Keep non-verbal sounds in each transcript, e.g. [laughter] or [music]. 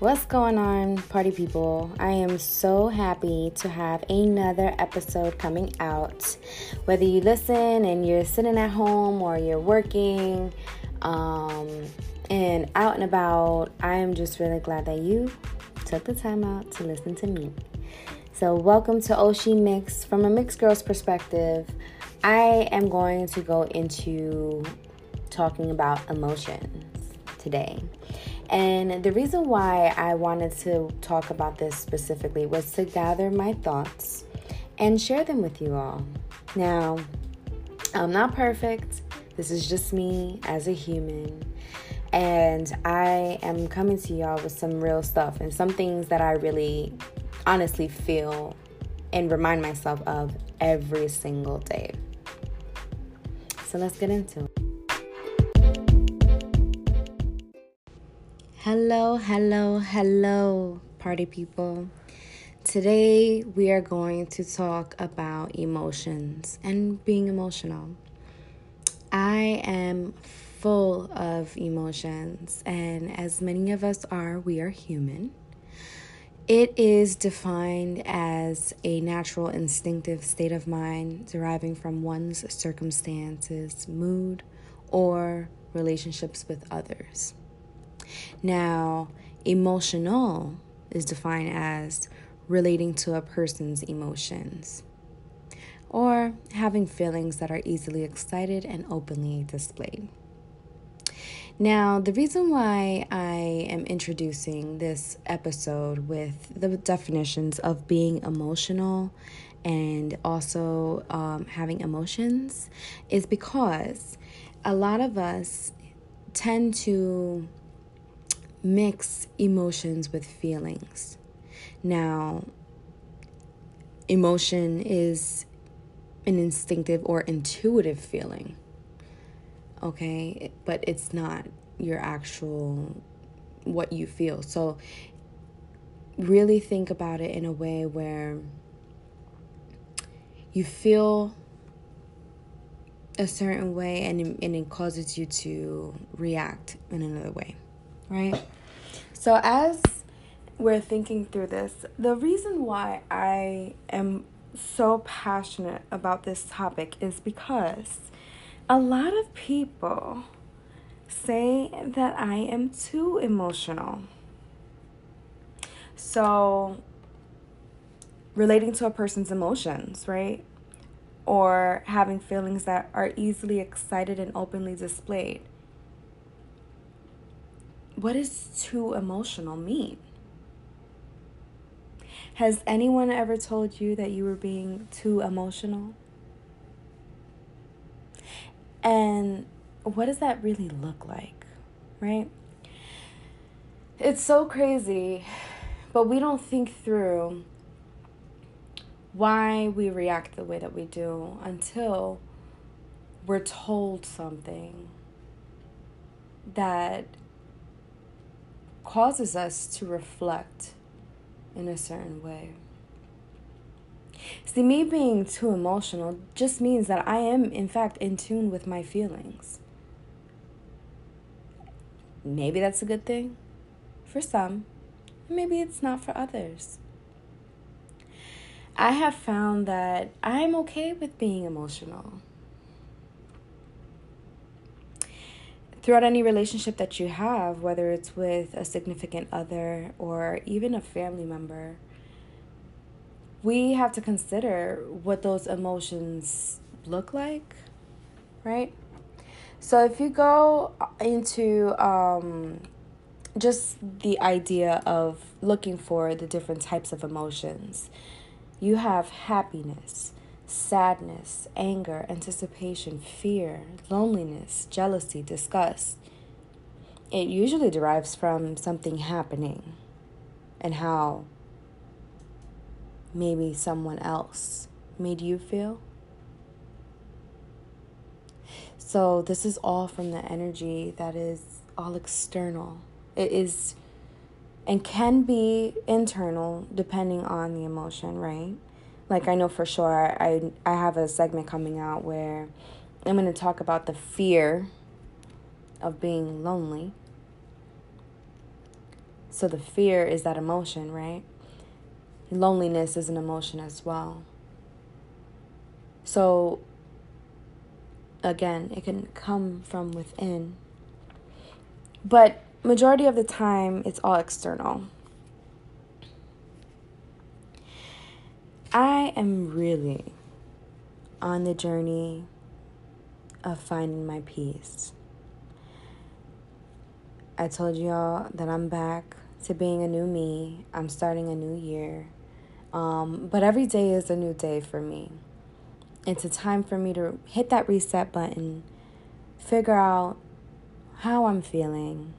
What's going on, party people? I am so happy to have another episode coming out. Whether you listen and you're sitting at home or you're working um, and out and about, I am just really glad that you took the time out to listen to me. So, welcome to Oshi Mix. From a mixed girl's perspective, I am going to go into talking about emotions today. And the reason why I wanted to talk about this specifically was to gather my thoughts and share them with you all. Now, I'm not perfect. This is just me as a human. And I am coming to y'all with some real stuff and some things that I really honestly feel and remind myself of every single day. So let's get into it. Hello, hello, hello, party people. Today we are going to talk about emotions and being emotional. I am full of emotions, and as many of us are, we are human. It is defined as a natural instinctive state of mind deriving from one's circumstances, mood, or relationships with others. Now, emotional is defined as relating to a person's emotions or having feelings that are easily excited and openly displayed. Now, the reason why I am introducing this episode with the definitions of being emotional and also um, having emotions is because a lot of us tend to mix emotions with feelings. Now, emotion is an instinctive or intuitive feeling, okay? But it's not your actual what you feel. So, really think about it in a way where you feel a certain way and, and it causes you to react in another way right? So, as we're thinking through this, the reason why I am so passionate about this topic is because a lot of people say that I am too emotional. So, relating to a person's emotions, right? Or having feelings that are easily excited and openly displayed what does too emotional mean? Has anyone ever told you that you were being too emotional? And what does that really look like, right? It's so crazy, but we don't think through why we react the way that we do until we're told something that causes us to reflect in a certain way. See, me being too emotional just means that I am, in fact, in tune with my feelings. Maybe that's a good thing for some, maybe it's not for others. I have found that I'm okay with being emotional. Throughout any relationship that you have, whether it's with a significant other or even a family member, we have to consider what those emotions look like, right? So if you go into um, just the idea of looking for the different types of emotions, you have happiness, sadness, anger, anticipation, fear, loneliness, jealousy, disgust. It usually derives from something happening and how maybe someone else made you feel. So, this is all from the energy that is all external. It is and can be internal depending on the emotion, right? Like I know for sure I I have a segment coming out where I'm going to talk about the fear of being lonely. So the fear is that emotion, right? Loneliness is an emotion as well. So again, it can come from within. But majority of the time it's all external. I am really on the journey of finding my peace. I told y'all that I'm back to being a new me. I'm starting a new year. Um, but every day is a new day for me. It's a time for me to hit that reset button, figure out how I'm feeling,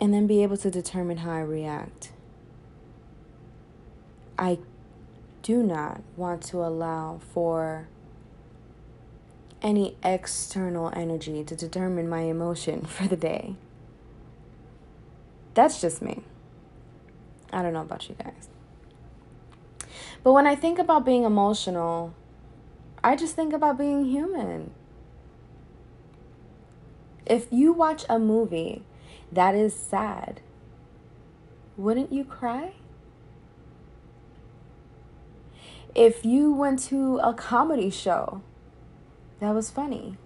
and then be able to determine how I react. I do not want to allow for any external energy to determine my emotion [laughs] for the day. That's just me. I don't know about you guys. But when I think about being emotional, I just think about being human. If you watch a movie that is sad, wouldn't you cry? If you went to a comedy show that was funny,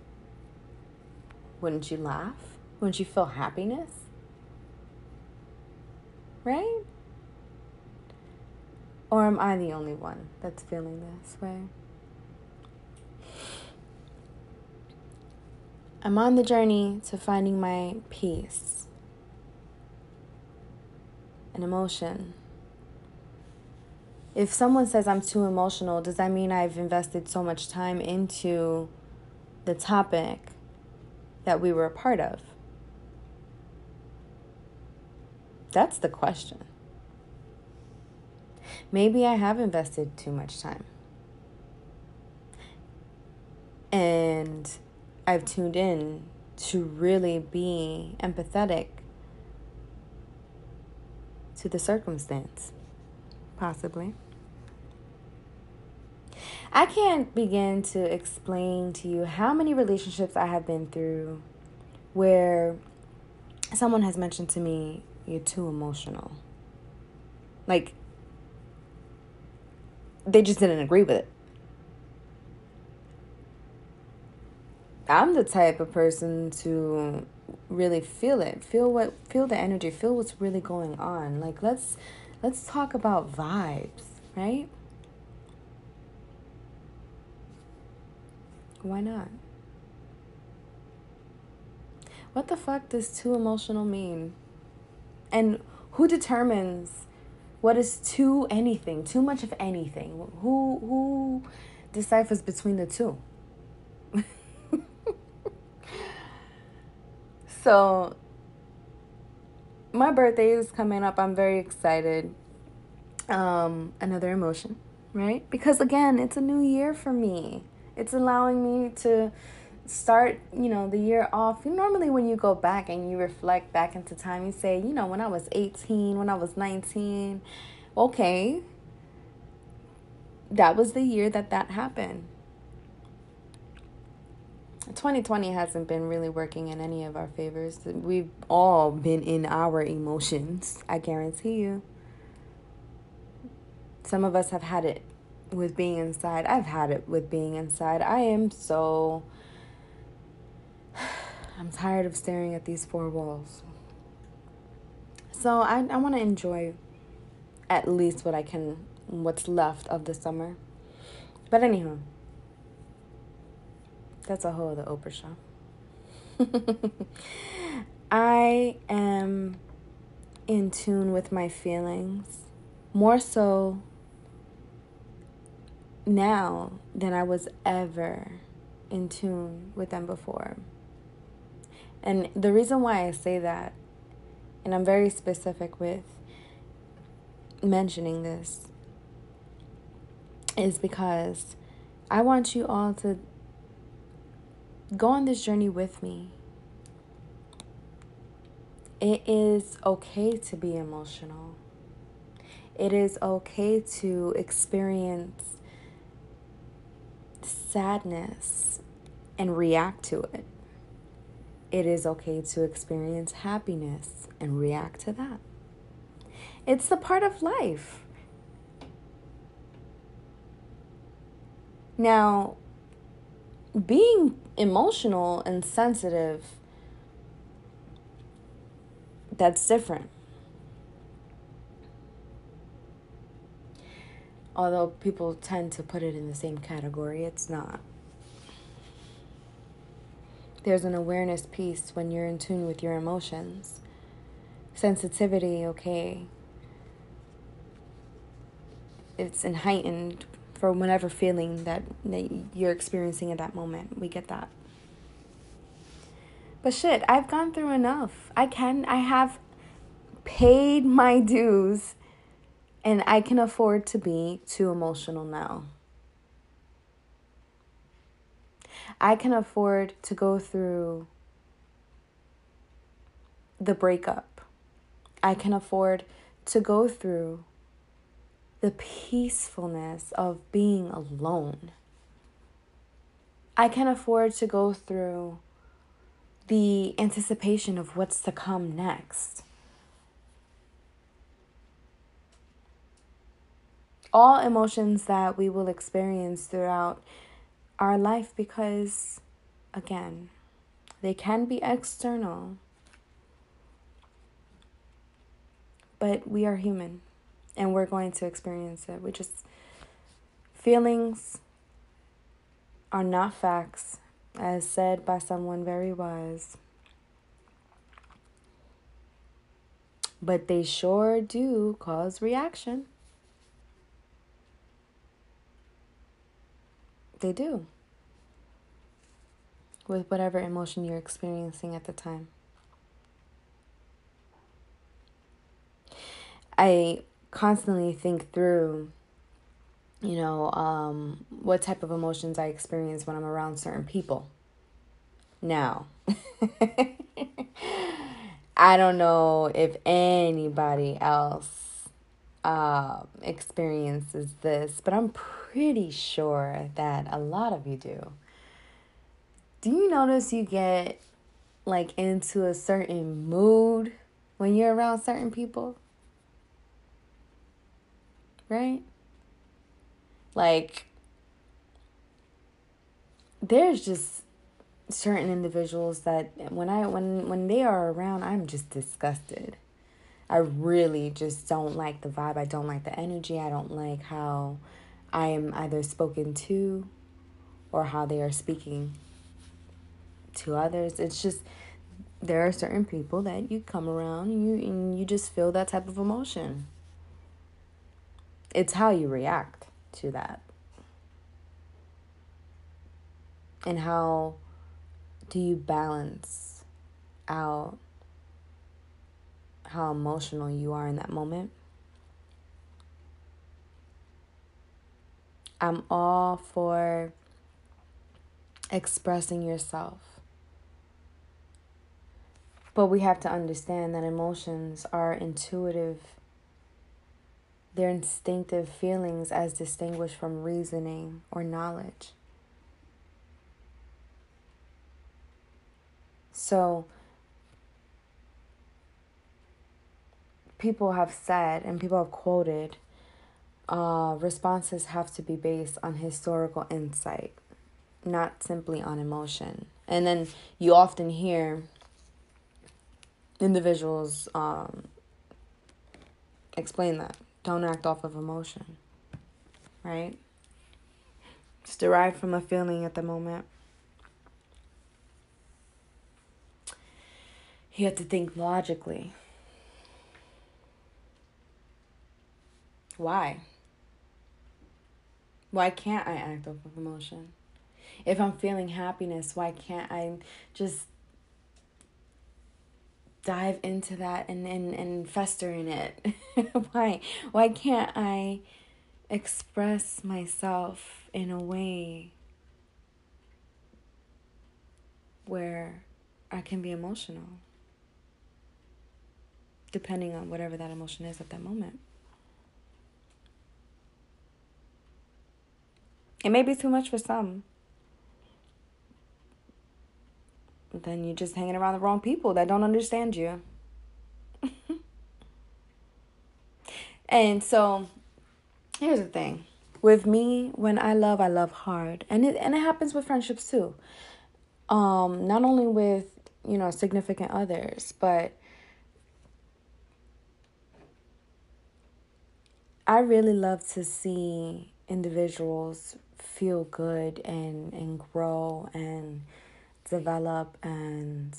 wouldn't you laugh? Wouldn't you feel happiness? Right? Or am I the only one that's feeling this way? I'm on the journey to finding my peace an emotion if someone says I'm too emotional, does that mean I've invested so much time into the topic that we were a part of? That's the question. Maybe I have invested too much time. And I've tuned in to really be empathetic to the circumstance, possibly. I can't begin to explain to you how many relationships I have been through where someone has mentioned to me, You're too emotional. Like, they just didn't agree with it. I'm the type of person to really feel it feel what feel the energy feel what's really going on like let's let's talk about vibes right Why not? What the fuck does too emotional mean? And who determines what is too anything, too much of anything? Who who deciphers between the two? [laughs] so my birthday is coming up. I'm very excited. Um another emotion, right? Because again, it's a new year for me. It's allowing me to start, you know, the year off. Normally, when you go back and you reflect back into time, you say, you know, when I was 18, when I was 19, okay, that was the year that that happened. 2020 hasn't been really working in any of our favors. We've all been in our emotions, I guarantee you. Some of us have had it with being inside. I've had it with being inside. I am so. [sighs] I'm tired of staring at these four walls. So I, I want to enjoy at least what I can, what's left of the summer. But anyhow, that's a whole other Oprah show. [laughs] I am in tune with my feelings more so now than I was ever in tune with them before. And the reason why I say that, and I'm very specific with mentioning this, is because I want you all to go on this journey with me. It is okay to be emotional. It is okay to experience sadness and react to it. it is okay to experience happiness and react to that. It's the part of life. Now, being emotional and sensitive, that's different. Although people tend to put it in the same category, it's not. There's an awareness piece when you're in tune with your emotions. Sensitivity, okay. It's heightened for whatever feeling that, that you're experiencing at that moment. We get that. But shit, I've gone through enough. I can, I have paid my dues and I can afford to be too emotional now. I can afford to go through the breakup. I can afford to go through the peacefulness of being alone. I can afford to go through the anticipation of what's to come next. All emotions that we will experience throughout our life because, again, they can be external, but we are human and we're going to experience it. We just, feelings are not facts, as said by someone very wise. But they sure do cause reaction. They do. With whatever emotion you're experiencing at the time. I constantly think through you know um, what type of emotions i experience when i'm around certain people now [laughs] i don't know if anybody else uh, experiences this but i'm pretty sure that a lot of you do do you notice you get like into a certain mood when you're around certain people right? Like, there's just certain individuals that when I when when they are around, I'm just disgusted. I really just don't like the vibe. I don't like the energy. I don't like how I am either spoken to or how they are speaking to others. It's just there are certain people that you come around and you and you just feel that type of emotion. It's how you react to that. And how do you balance out how emotional you are in that moment? I'm all for expressing yourself. But we have to understand that emotions are intuitive their instinctive feelings as distinguished from reasoning or knowledge. So, people have said and people have quoted uh, responses have to be based on historical insight, not simply on emotion. And then you often hear individuals um, explain that. Don't act off of emotion, right? It's derived from a feeling at the moment. You have to think logically. Why? Why can't I act off of emotion? If I'm feeling happiness, why can't I just dive into that and, and, and fester in it? [laughs] why? Why can't I express myself in a way where I can be emotional? Depending on whatever that emotion is at that moment. It may be too much for some. But then you're just hanging around the wrong people that don't understand you. [laughs] and so here's the thing. With me, when I love, I love hard. And it and it happens with friendships too. Um, not only with, you know, significant others, but I really love to see individuals feel good and and grow and develop. And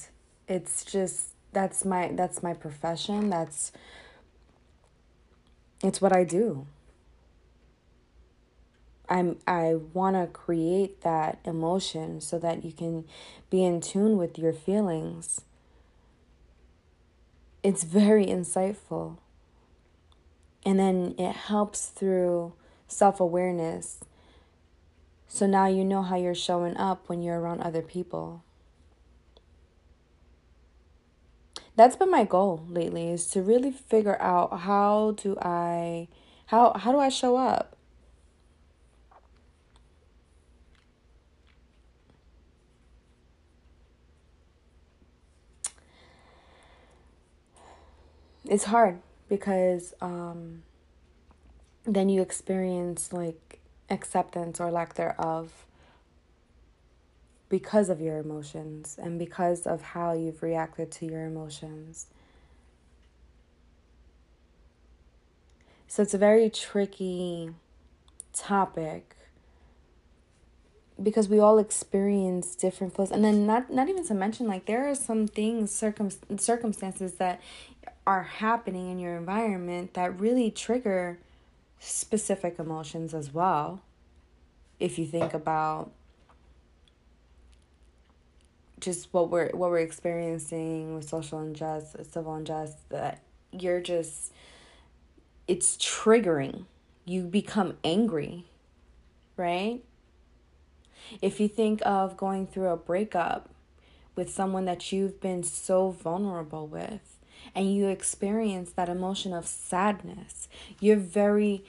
it's just that's my that's my profession. That's it's what I do. I'm I want to create that emotion so that you can be in tune with your feelings. It's very insightful. And then it helps through self-awareness so now you know how you're showing up when you're around other people. That's been my goal lately is to really figure out how do I how how do I show up? It's hard because um then you experience like acceptance or lack thereof because of your emotions and because of how you've reacted to your emotions. So it's a very tricky topic because we all experience different flows and then not not even to mention like there are some things circum circumstances that are happening in your environment that really trigger specific emotions as well. If you think about just what we're what we're experiencing with social unjust, civil unjust, that you're just it's triggering. You become angry, right? If you think of going through a breakup with someone that you've been so vulnerable with, and you experience that emotion of sadness, you're very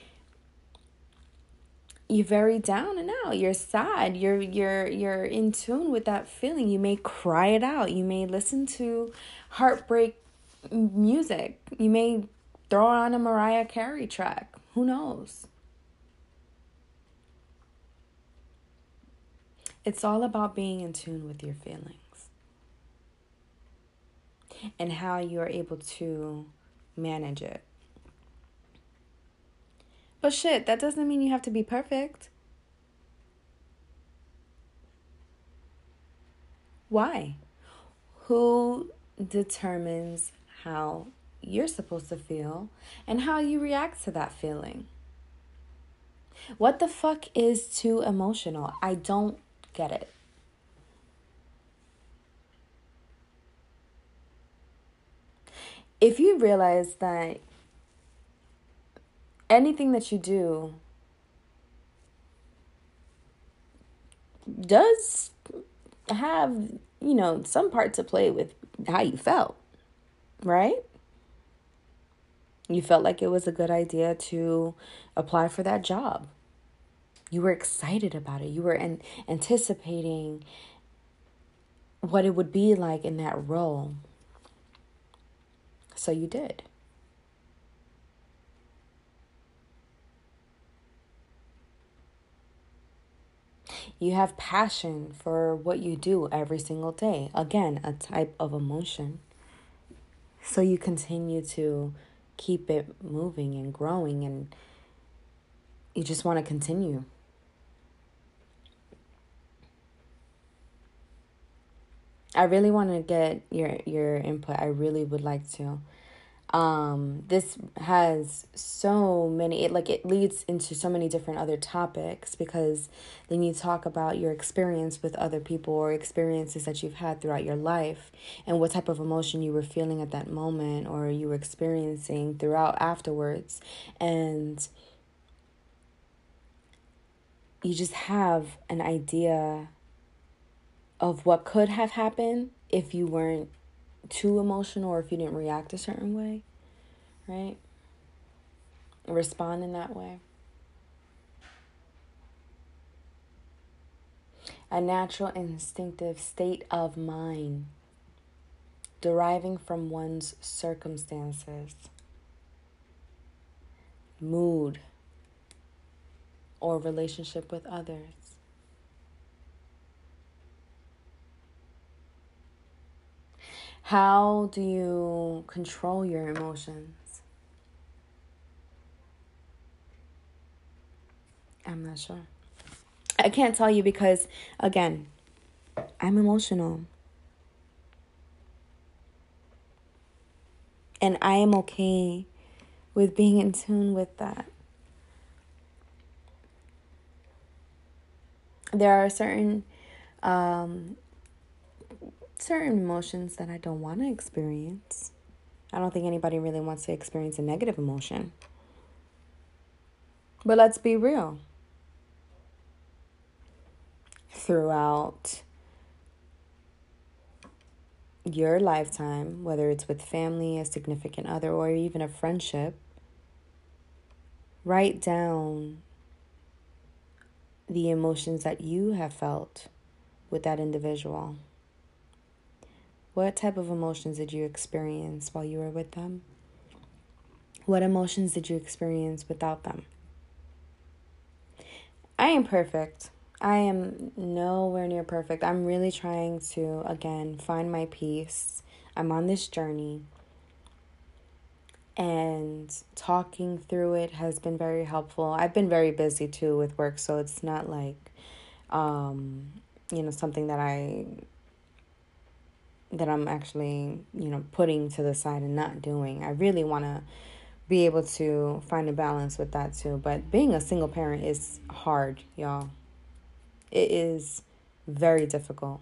you're very down and out. You're sad. You're you're you're in tune with that feeling. You may cry it out. You may listen to heartbreak music. You may throw on a mariah carey track. Who knows? It's all about being in tune with your feelings and how you are able to manage it. But shit, that doesn't mean you have to be perfect. Why? Who determines how you're supposed to feel and how you react to that feeling? What the fuck is too emotional? I don't get it. If you realize that anything that you do does have, you know, some part to play with how you felt, right? You felt like it was a good idea to apply for that job. You were excited about it. You were an- anticipating what it would be like in that role. So you did. You have passion for what you do every single day. Again, a type of emotion. So you continue to keep it moving and growing, and you just want to continue. I really want to get your your input. I really would like to. Um, this has so many it like it leads into so many different other topics because then you talk about your experience with other people or experiences that you've had throughout your life and what type of emotion you were feeling at that moment or you were experiencing throughout afterwards and you just have an idea of what could have happened if you weren't too emotional or if you didn't react a certain way, right? Respond in that way. a natural instinctive state of mind deriving from one's circumstances, mood, or relationship with others. How do you control your emotions? I'm not sure. I can't tell you because, again, I'm emotional. And I am okay with being in tune with that. There are certain um, certain emotions that I don't want to experience. I don't think anybody really wants to experience a negative emotion. But let's be real. Throughout your lifetime, whether it's with family, a significant other, or even a friendship, write down the emotions that you have felt with that individual. What type of emotions did you experience while you were with them? What emotions did you experience without them? I am perfect. I am nowhere near perfect. I'm really trying to, again, find my peace. I'm on this journey. And talking through it has been very helpful. I've been very busy too with work, so it's not like, um, you know, something that I that I'm actually, you know, putting to the side and not doing. I really want to be able to find a balance with that too. But being a single parent is hard, y'all. It is very difficult.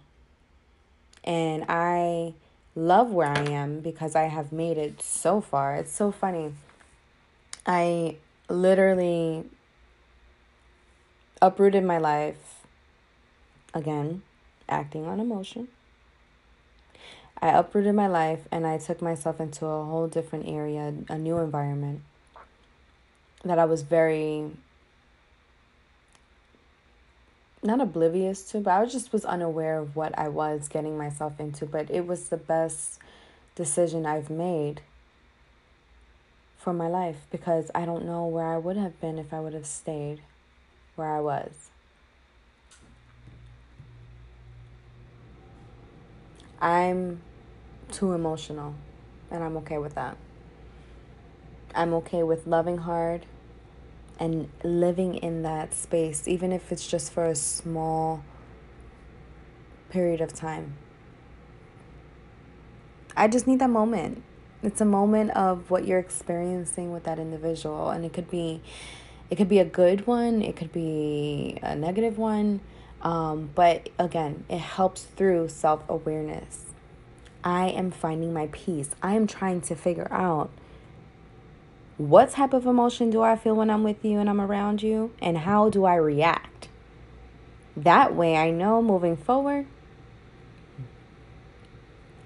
And I love where I am because I have made it so far. It's so funny. I literally uprooted my life again, acting on emotion I uprooted my life and I took myself into a whole different area, a new environment that I was very not oblivious to, but I just was unaware of what I was getting myself into. But it was the best decision I've made for my life because I don't know where I would have been if I would have stayed where I was. I'm too emotional, and I'm okay with that. I'm okay with loving hard and living in that space, even if it's just for a small period of time. I just need that moment. It's a moment of what you're experiencing with that individual, and it could be, it could be a good one, it could be a negative one, um, but again, it helps through self awareness. I am finding my peace. I am trying to figure out what type of emotion do I feel when I'm with you and I'm around you, and how do I react? That way, I know moving forward,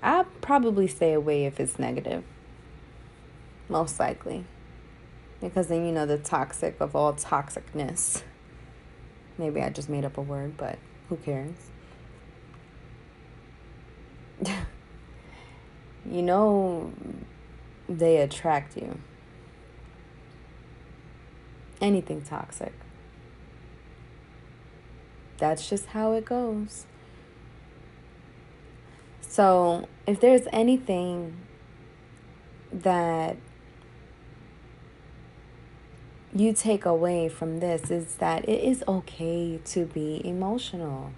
I'll probably stay away if it's negative. Most likely. Because then you know the toxic of all toxicness. Maybe I just made up a word, but who cares? [laughs] you know they attract you. Anything toxic. That's just how it goes. So, if there's anything that you take away from this is that it is okay to be emotional.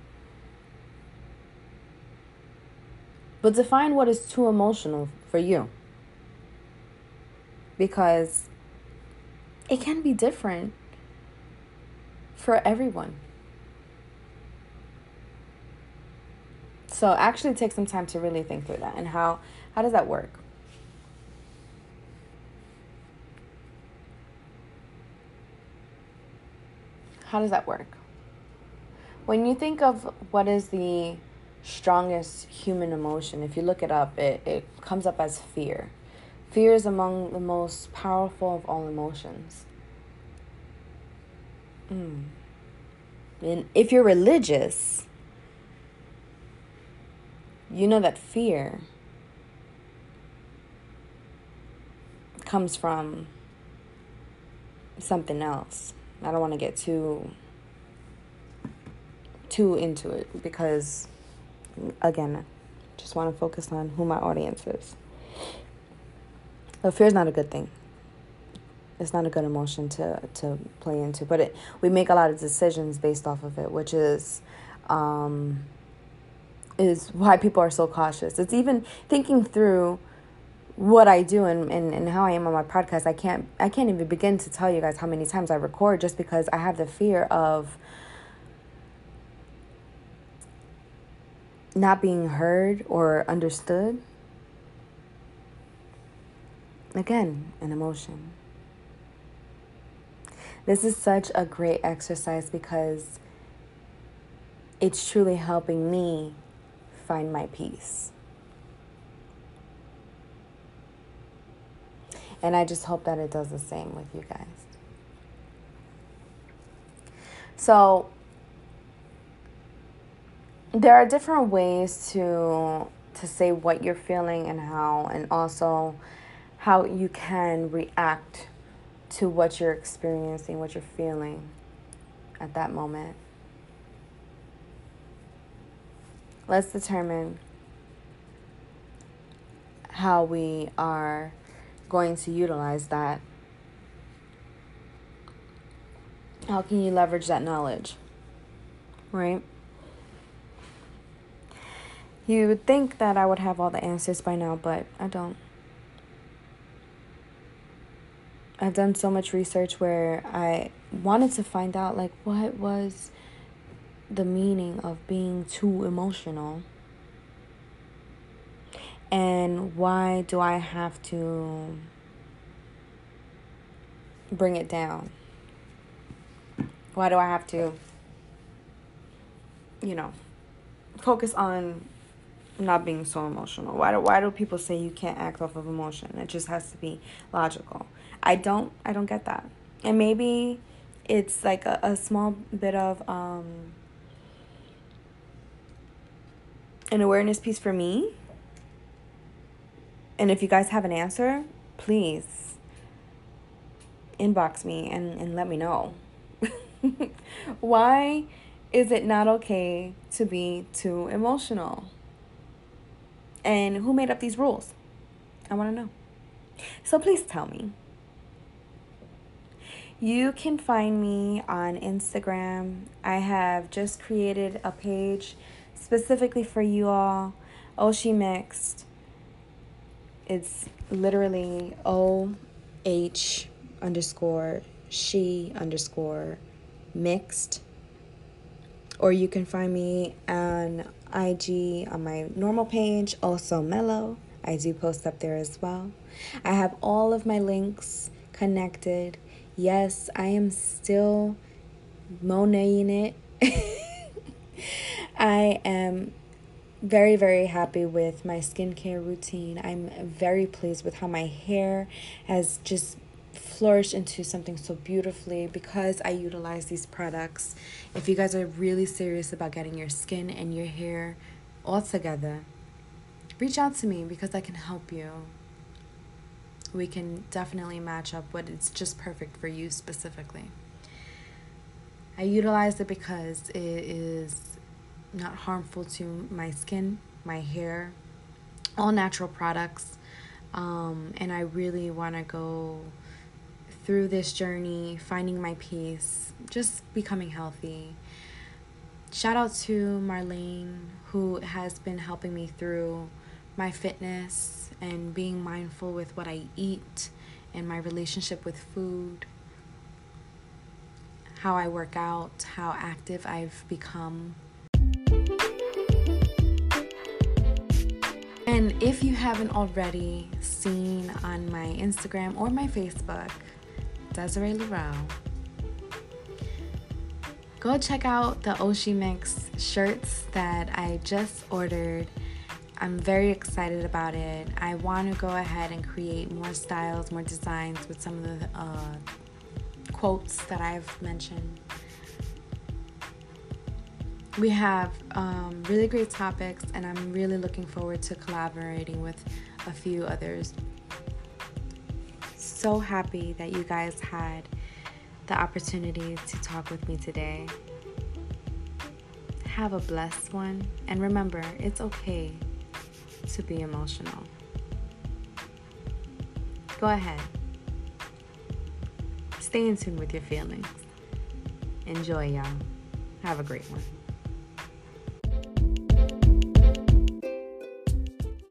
But define what is too emotional for you. Because it can be different for everyone. So actually take some time to really think through that and how how does that work? How does that work? When you think of what is the strongest human emotion. If you look it up, it, it comes up as fear. Fear is among the most powerful of all emotions. Mm. And if you're religious, you know that fear comes from something else. I don't want to get too too into it because again, just want to focus on who my audience is. Fear is not a good thing. It's not a good emotion to to play into, but it we make a lot of decisions based off of it, which is um is why people are so cautious. It's even thinking through what I do and, and, and how I am on my podcast, I can't I can't even begin to tell you guys how many times I record just because I have the fear of not being heard or understood. Again, an emotion. This is such a great exercise because it's truly helping me find my peace. And I just hope that it does the same with you guys. So, there are different ways to to say what you're feeling and how and also how you can react to what you're experiencing, what you're feeling at that moment. Let's determine how we are going to utilize that? How can you leverage that knowledge? Right? You would think that I would have all the answers by now, but I don't. I've done so much research where I wanted to find out like what was the meaning of being too emotional and why do I have to bring it down? Why do I have to, you know, focus on not being so emotional? Why do why do people say you can't act off of emotion? It just has to be logical. I don't I don't get that. And maybe it's like a, a small bit of um an awareness piece for me and if you guys have an answer, please inbox me and, and let me know. [laughs] Why is it not okay to be too emotional? And who made up these rules? I want to know. So please tell me. You can find me on Instagram. I have just created a page specifically for you all, oh, Oshi Mixed. It's literally O H underscore she underscore mixed. Or you can find me on IG on my normal page, also Mellow. I do post up there as well. I have all of my links connected. Yes, I am still Moneting it. [laughs] I am very, very happy with my skincare routine. I'm very pleased with how my hair has just flourished into something so beautifully because I utilize these products. If you guys are really serious about getting your skin and your hair all together, reach out to me because I can help you. We can definitely match up what is just perfect for you specifically. I utilize it because it is not harmful to my skin, my hair, all natural products. Um, and I really want to go through this journey, finding my peace, just becoming healthy. Shout out to Marlene, who has been helping me through my fitness and being mindful with what I eat and my relationship with food, how I work out, how active I've become And if you haven't already seen on my Instagram or my Facebook, Desiree Laurel, go check out the Oshi Mix shirts that I just ordered. I'm very excited about it. I want to go ahead and create more styles, more designs with some of the uh, quotes that I've mentioned. we have um, really great topics, and I'm really looking forward to collaborating with a few others. So happy that you guys had the opportunity to talk with me today. Have a blessed one, and remember, it's okay to be emotional. Go ahead. Stay in tune with your feelings. Enjoy, y'all. Have a great one.